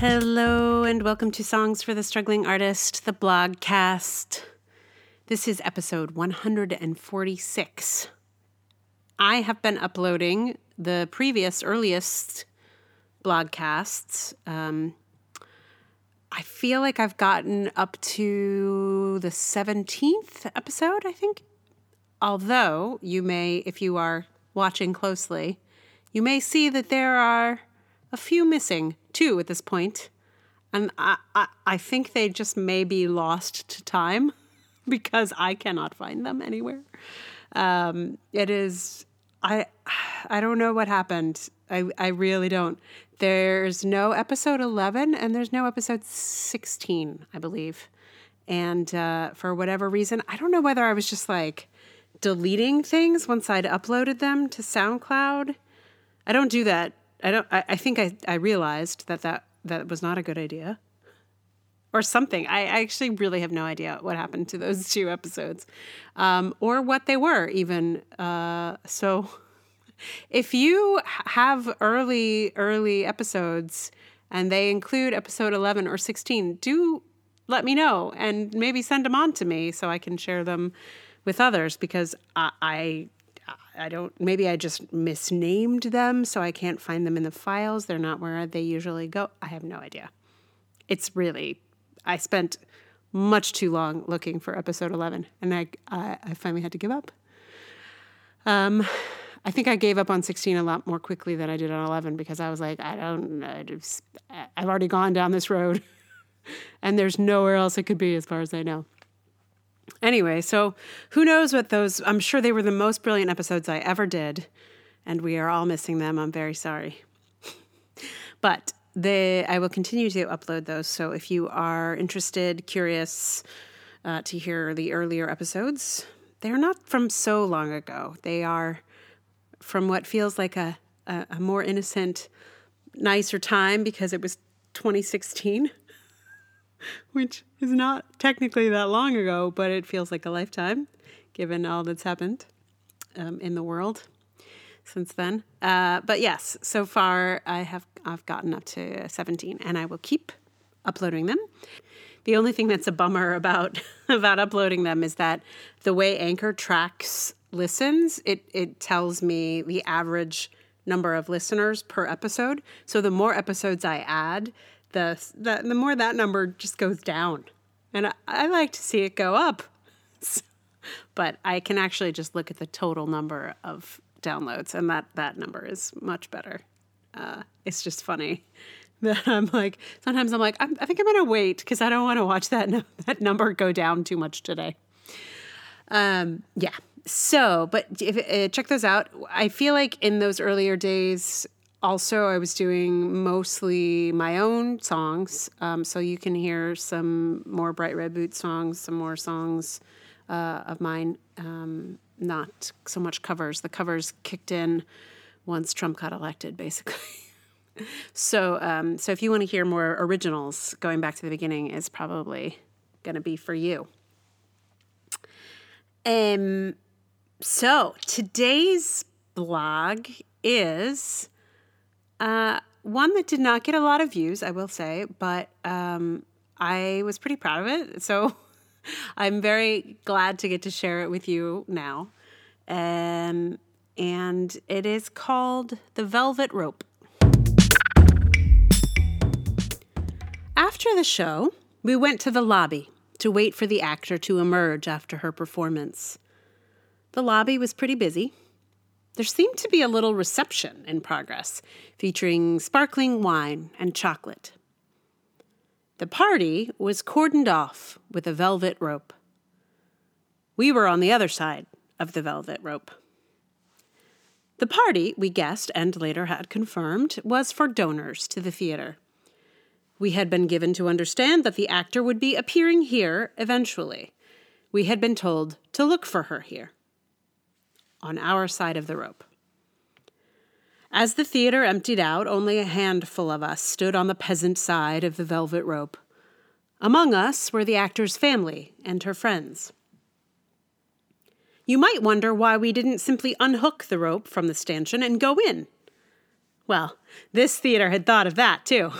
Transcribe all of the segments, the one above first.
Hello, and welcome to Songs for the Struggling Artist, the blogcast. This is episode 146. I have been uploading the previous, earliest blogcasts. Um, I feel like I've gotten up to the 17th episode, I think. Although you may, if you are watching closely, you may see that there are a few missing, two at this point. And I, I, I think they just may be lost to time because I cannot find them anywhere. Um, it is, I, I don't know what happened. I, I really don't. There's no episode 11 and there's no episode 16, I believe. And uh, for whatever reason, I don't know whether I was just like deleting things once I'd uploaded them to SoundCloud. I don't do that. I don't. I, I think I, I realized that, that that was not a good idea, or something. I, I actually really have no idea what happened to those two episodes, um, or what they were even. Uh, so, if you have early early episodes and they include episode eleven or sixteen, do let me know and maybe send them on to me so I can share them with others because I, I I don't maybe I just misnamed them so I can't find them in the files. They're not where they usually go. I have no idea. It's really I spent much too long looking for episode 11 and I I, I finally had to give up. Um I think I gave up on 16 a lot more quickly than I did on 11 because I was like I don't just, I've already gone down this road and there's nowhere else it could be as far as I know. Anyway, so who knows what those, I'm sure they were the most brilliant episodes I ever did, and we are all missing them. I'm very sorry. but they, I will continue to upload those. So if you are interested, curious uh, to hear the earlier episodes, they're not from so long ago. They are from what feels like a, a, a more innocent, nicer time because it was 2016 which is not technically that long ago, but it feels like a lifetime given all that's happened um, in the world since then. Uh, but yes, so far I have I've gotten up to 17, and I will keep uploading them. The only thing that's a bummer about about uploading them is that the way Anchor tracks listens, it it tells me the average number of listeners per episode. So the more episodes I add, the, the, the more that number just goes down. And I, I like to see it go up. but I can actually just look at the total number of downloads, and that, that number is much better. Uh, it's just funny that I'm like, sometimes I'm like, I'm, i think I'm to wait because I don't want to watch that, no, that number go down too much today. Um, yeah. So, but if, uh, check those out. I feel like in those earlier days, also, I was doing mostly my own songs. Um, so you can hear some more Bright Red Boot songs, some more songs uh, of mine, um, not so much covers. The covers kicked in once Trump got elected, basically. so, um, so if you want to hear more originals, going back to the beginning is probably going to be for you. Um, so today's blog is uh, one that did not get a lot of views, I will say, but um, I was pretty proud of it. So I'm very glad to get to share it with you now. Um, and it is called The Velvet Rope. After the show, we went to the lobby to wait for the actor to emerge after her performance. The lobby was pretty busy there seemed to be a little reception in progress, featuring sparkling wine and chocolate. The party was cordoned off with a velvet rope. We were on the other side of the velvet rope. The party, we guessed and later had confirmed, was for donors to the theater. We had been given to understand that the actor would be appearing here eventually. We had been told to look for her here on our side of the rope. As the theater emptied out, only a handful of us stood on the peasant side of the velvet rope. Among us were the actor's family and her friends. You might wonder why we didn't simply unhook the rope from the stanchion and go in. Well, this theater had thought of that too.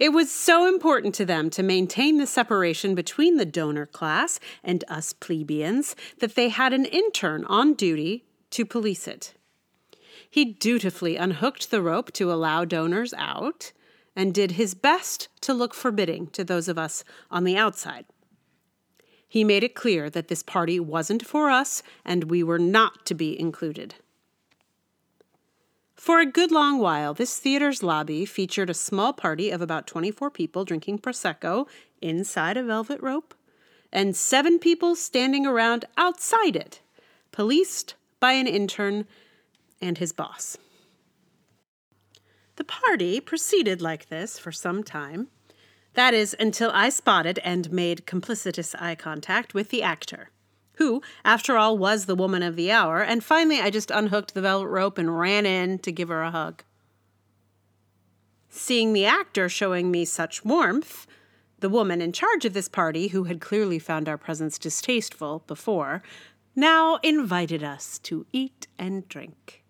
It was so important to them to maintain the separation between the donor class and us plebeians that they had an intern on duty to police it. He dutifully unhooked the rope to allow donors out and did his best to look forbidding to those of us on the outside. He made it clear that this party wasn't for us and we were not to be included. For a good long while, this theater's lobby featured a small party of about 24 people drinking Prosecco inside a velvet rope, and seven people standing around outside it, policed by an intern and his boss. The party proceeded like this for some time. That is, until I spotted and made complicitous eye contact with the actor who, after all, was the woman of the hour, and finally I just unhooked the velvet rope and ran in to give her a hug. Seeing the actor showing me such warmth, the woman in charge of this party, who had clearly found our presence distasteful before, now invited us to eat and drink.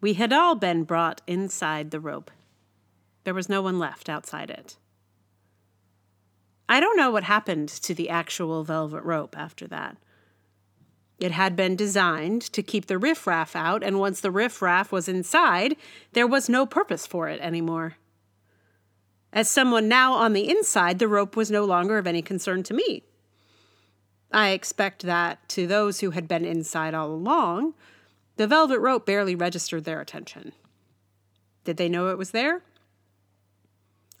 We had all been brought inside the rope. There was no one left outside it. I don't know what happened to the actual velvet rope after that. It had been designed to keep the riffraff out, and once the riffraff was inside, there was no purpose for it anymore. As someone now on the inside, the rope was no longer of any concern to me. I expect that to those who had been inside all along, the velvet rope barely registered their attention. Did they know it was there?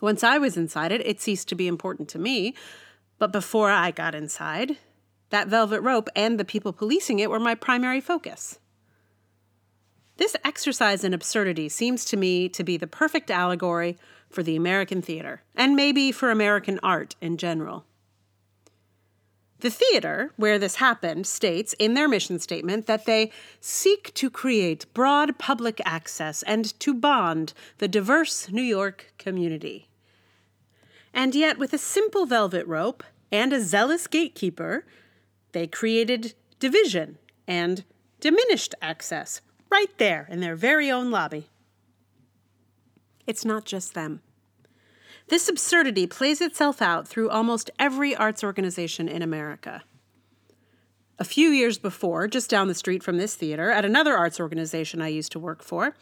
Once I was inside it, it ceased to be important to me. But before I got inside, that velvet rope and the people policing it were my primary focus. This exercise in absurdity seems to me to be the perfect allegory for the American theater, and maybe for American art in general. The theater, where this happened, states in their mission statement that they seek to create broad public access and to bond the diverse New York community. And yet, with a simple velvet rope and a zealous gatekeeper, they created division and diminished access right there in their very own lobby. It's not just them. This absurdity plays itself out through almost every arts organization in America. A few years before, just down the street from this theater, at another arts organization I used to work for,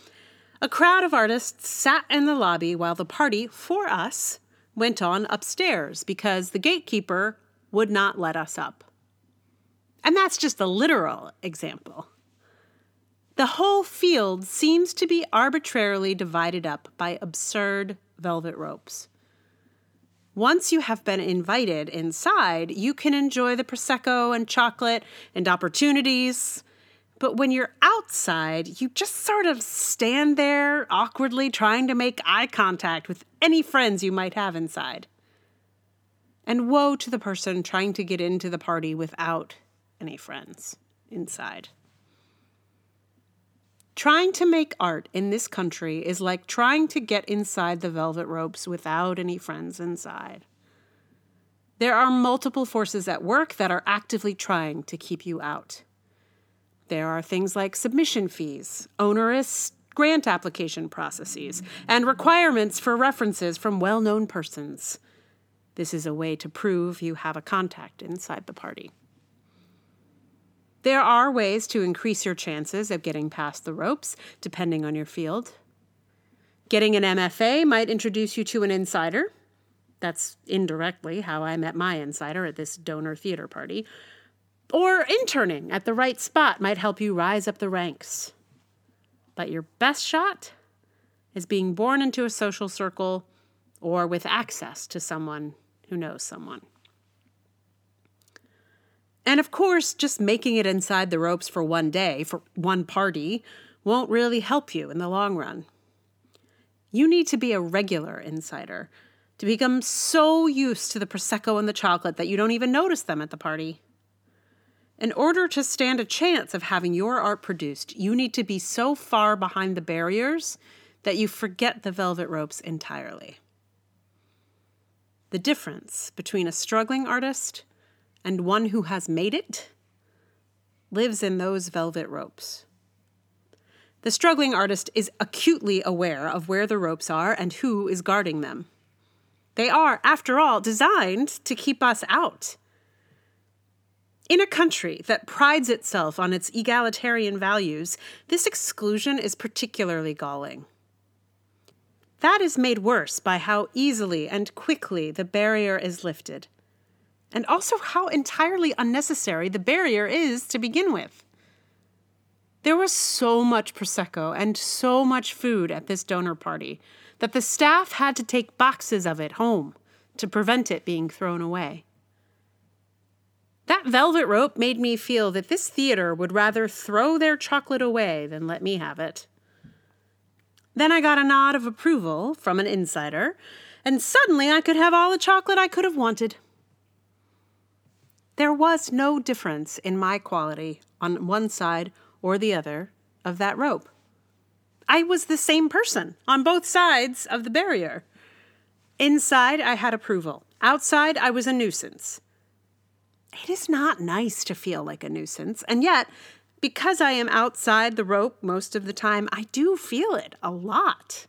a crowd of artists sat in the lobby while the party, for us, went on upstairs because the gatekeeper would not let us up. And that's just a literal example. The whole field seems to be arbitrarily divided up by absurd velvet ropes. Once you have been invited inside, you can enjoy the Prosecco and chocolate and opportunities but when you're outside, you just sort of stand there awkwardly trying to make eye contact with any friends you might have inside. And woe to the person trying to get into the party without any friends inside. Trying to make art in this country is like trying to get inside the velvet ropes without any friends inside. There are multiple forces at work that are actively trying to keep you out. There are things like submission fees, onerous grant application processes, and requirements for references from well known persons. This is a way to prove you have a contact inside the party. There are ways to increase your chances of getting past the ropes, depending on your field. Getting an MFA might introduce you to an insider. That's indirectly how I met my insider at this donor theater party. Or interning at the right spot might help you rise up the ranks. But your best shot is being born into a social circle or with access to someone who knows someone. And of course, just making it inside the ropes for one day, for one party, won't really help you in the long run. You need to be a regular insider to become so used to the Prosecco and the chocolate that you don't even notice them at the party. In order to stand a chance of having your art produced, you need to be so far behind the barriers that you forget the velvet ropes entirely. The difference between a struggling artist and one who has made it lives in those velvet ropes. The struggling artist is acutely aware of where the ropes are and who is guarding them. They are, after all, designed to keep us out. In a country that prides itself on its egalitarian values, this exclusion is particularly galling. That is made worse by how easily and quickly the barrier is lifted, and also how entirely unnecessary the barrier is to begin with. There was so much Prosecco and so much food at this donor party that the staff had to take boxes of it home to prevent it being thrown away. That velvet rope made me feel that this theater would rather throw their chocolate away than let me have it. Then I got a nod of approval from an insider, and suddenly I could have all the chocolate I could have wanted. There was no difference in my quality on one side or the other of that rope. I was the same person on both sides of the barrier. Inside, I had approval. Outside, I was a nuisance. It is not nice to feel like a nuisance, and yet, because I am outside the rope most of the time, I do feel it a lot.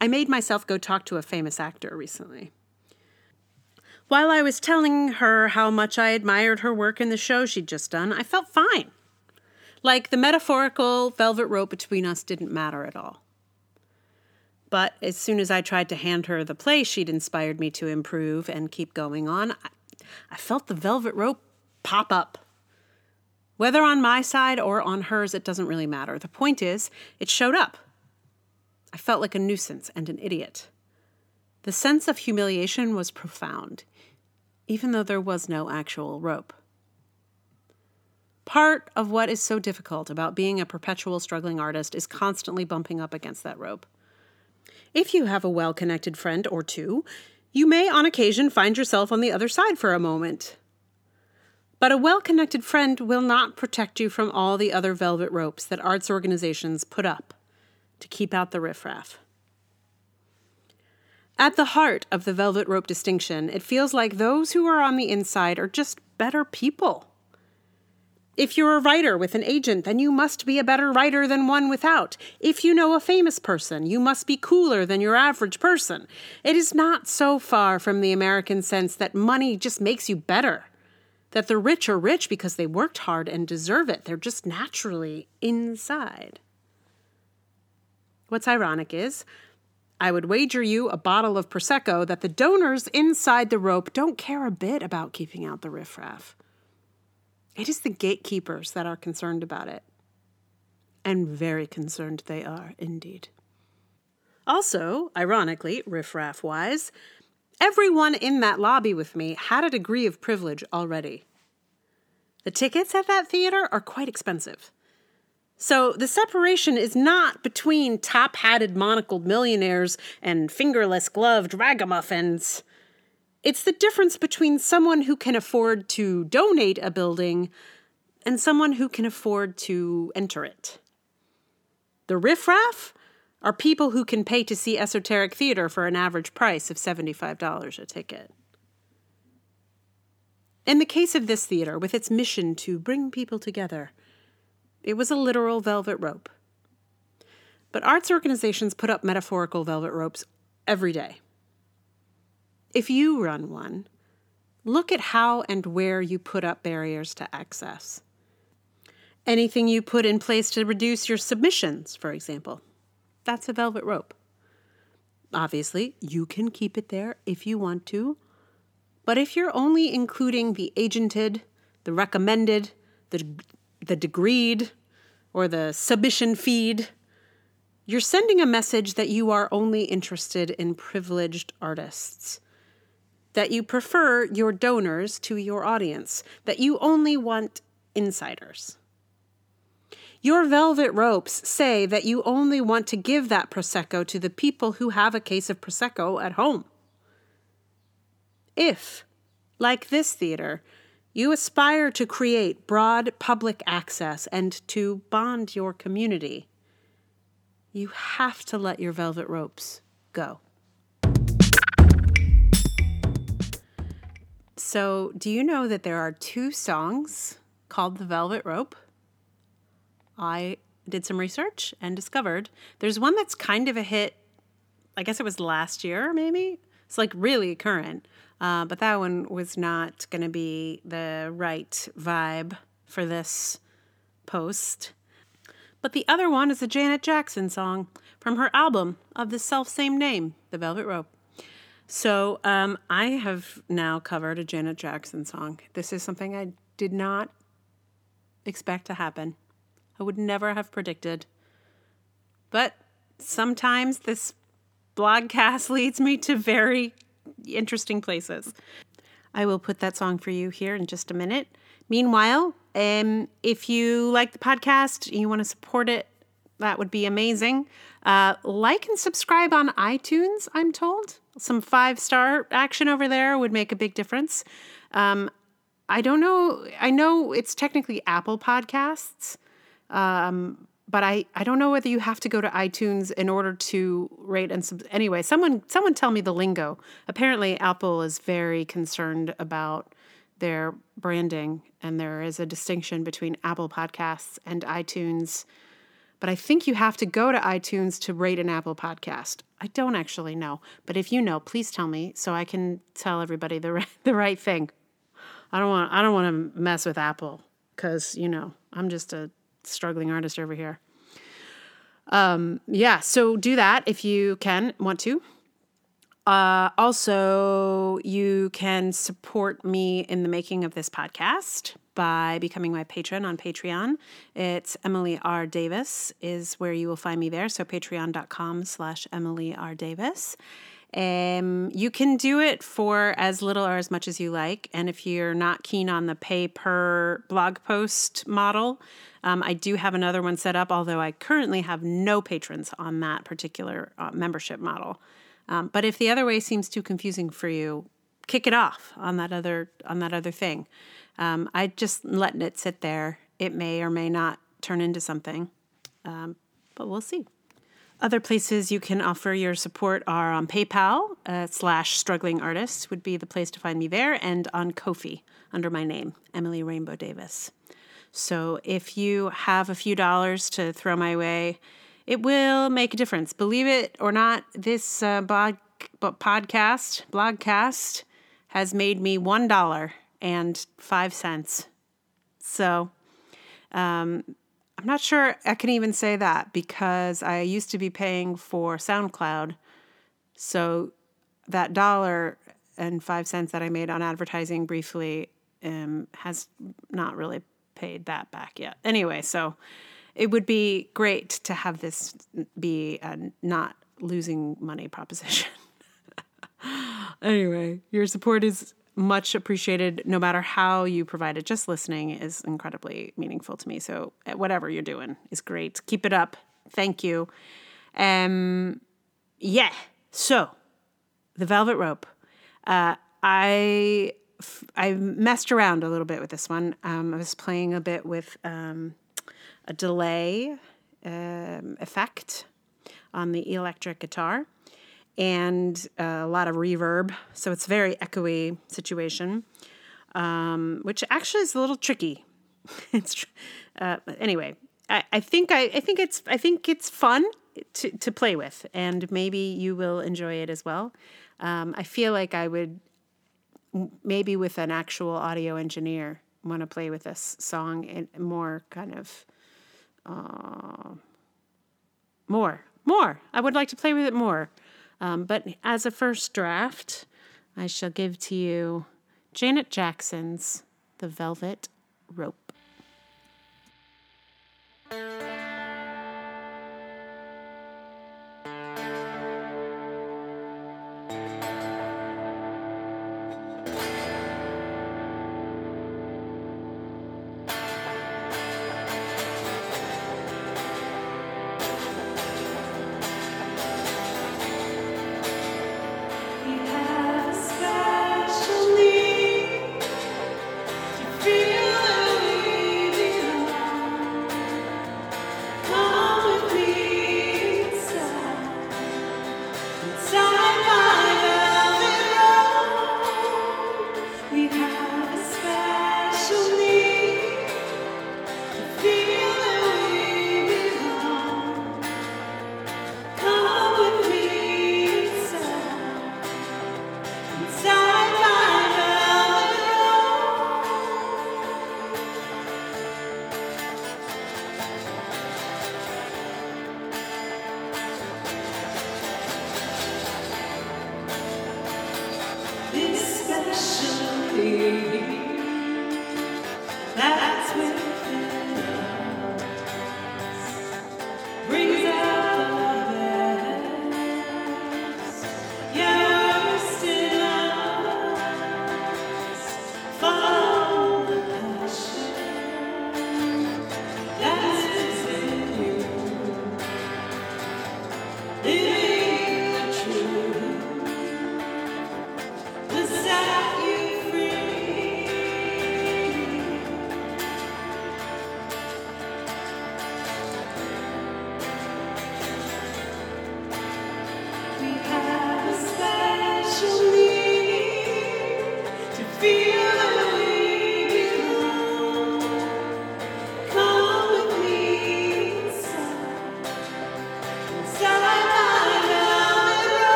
I made myself go talk to a famous actor recently. While I was telling her how much I admired her work in the show she'd just done, I felt fine. Like the metaphorical velvet rope between us didn't matter at all. But as soon as I tried to hand her the play she'd inspired me to improve and keep going on, I felt the velvet rope pop up. Whether on my side or on hers, it doesn't really matter. The point is, it showed up. I felt like a nuisance and an idiot. The sense of humiliation was profound, even though there was no actual rope. Part of what is so difficult about being a perpetual struggling artist is constantly bumping up against that rope. If you have a well connected friend or two, you may on occasion find yourself on the other side for a moment. But a well connected friend will not protect you from all the other velvet ropes that arts organizations put up to keep out the riffraff. At the heart of the velvet rope distinction, it feels like those who are on the inside are just better people. If you're a writer with an agent, then you must be a better writer than one without. If you know a famous person, you must be cooler than your average person. It is not so far from the American sense that money just makes you better. That the rich are rich because they worked hard and deserve it. They're just naturally inside. What's ironic is, I would wager you a bottle of Prosecco that the donors inside the rope don't care a bit about keeping out the riffraff. It is the gatekeepers that are concerned about it. And very concerned they are, indeed. Also, ironically, riffraff wise, everyone in that lobby with me had a degree of privilege already. The tickets at that theater are quite expensive. So the separation is not between top hatted monocled millionaires and fingerless gloved ragamuffins. It's the difference between someone who can afford to donate a building and someone who can afford to enter it. The riffraff are people who can pay to see esoteric theater for an average price of $75 a ticket. In the case of this theater, with its mission to bring people together, it was a literal velvet rope. But arts organizations put up metaphorical velvet ropes every day. If you run one, look at how and where you put up barriers to access. Anything you put in place to reduce your submissions, for example, that's a velvet rope. Obviously, you can keep it there if you want to, but if you're only including the agented, the recommended, the, the degreed, or the submission feed, you're sending a message that you are only interested in privileged artists that you prefer your donors to your audience, that you only want insiders. Your velvet ropes say that you only want to give that Prosecco to the people who have a case of Prosecco at home. If, like this theater, you aspire to create broad public access and to bond your community, you have to let your velvet ropes go. So, do you know that there are two songs called The Velvet Rope? I did some research and discovered there's one that's kind of a hit I guess it was last year, maybe. It's like really current. Uh, but that one was not going to be the right vibe for this post. But the other one is a Janet Jackson song from her album of the self same name, The Velvet Rope. So um, I have now covered a Janet Jackson song. This is something I did not expect to happen. I would never have predicted. But sometimes this blogcast leads me to very interesting places. I will put that song for you here in just a minute. Meanwhile, um, if you like the podcast, you want to support it, that would be amazing. Uh, like and subscribe on iTunes, I'm told. Some five star action over there would make a big difference. Um, I don't know. I know it's technically Apple Podcasts, um, but I, I don't know whether you have to go to iTunes in order to rate and sub- anyway. Someone someone tell me the lingo. Apparently, Apple is very concerned about their branding, and there is a distinction between Apple Podcasts and iTunes. But I think you have to go to iTunes to rate an Apple podcast. I don't actually know, but if you know, please tell me so I can tell everybody the right, the right thing. I don't want I don't want to mess with Apple because you know I'm just a struggling artist over here. Um, yeah, so do that if you can want to. Uh, also, you can support me in the making of this podcast by becoming my patron on Patreon. It's Emily R. Davis is where you will find me there. So patreon.com slash Emily R. Davis. Um, you can do it for as little or as much as you like. And if you're not keen on the pay per blog post model, um, I do have another one set up, although I currently have no patrons on that particular uh, membership model. Um, but if the other way seems too confusing for you, kick it off on that other on that other thing. Um, I just letting it sit there. It may or may not turn into something, um, but we'll see. Other places you can offer your support are on PayPal uh, slash struggling artists would be the place to find me there, and on Ko-fi under my name, Emily Rainbow Davis. So if you have a few dollars to throw my way, it will make a difference. Believe it or not, this uh, blog, podcast, blogcast, has made me one dollar and five cents. So um, I'm not sure I can even say that because I used to be paying for SoundCloud. So that dollar and five cents that I made on advertising briefly um, has not really paid that back yet. Anyway, so it would be great to have this be a not losing money proposition. anyway, your support is much appreciated no matter how you provide it. Just listening is incredibly meaningful to me. So eh, whatever you're doing is great. Keep it up. Thank you. Um yeah. So the velvet rope. Uh I I messed around a little bit with this one. Um, I was playing a bit with um, a delay um, effect on the electric guitar and uh, a lot of reverb. So it's a very echoey situation, um, which actually is a little tricky. it's uh, anyway. I, I think I, I think it's I think it's fun to to play with, and maybe you will enjoy it as well. Um, I feel like I would maybe with an actual audio engineer want to play with this song and more kind of uh, more more. I would like to play with it more. Um, but as a first draft, I shall give to you Janet Jackson's The Velvet Rope.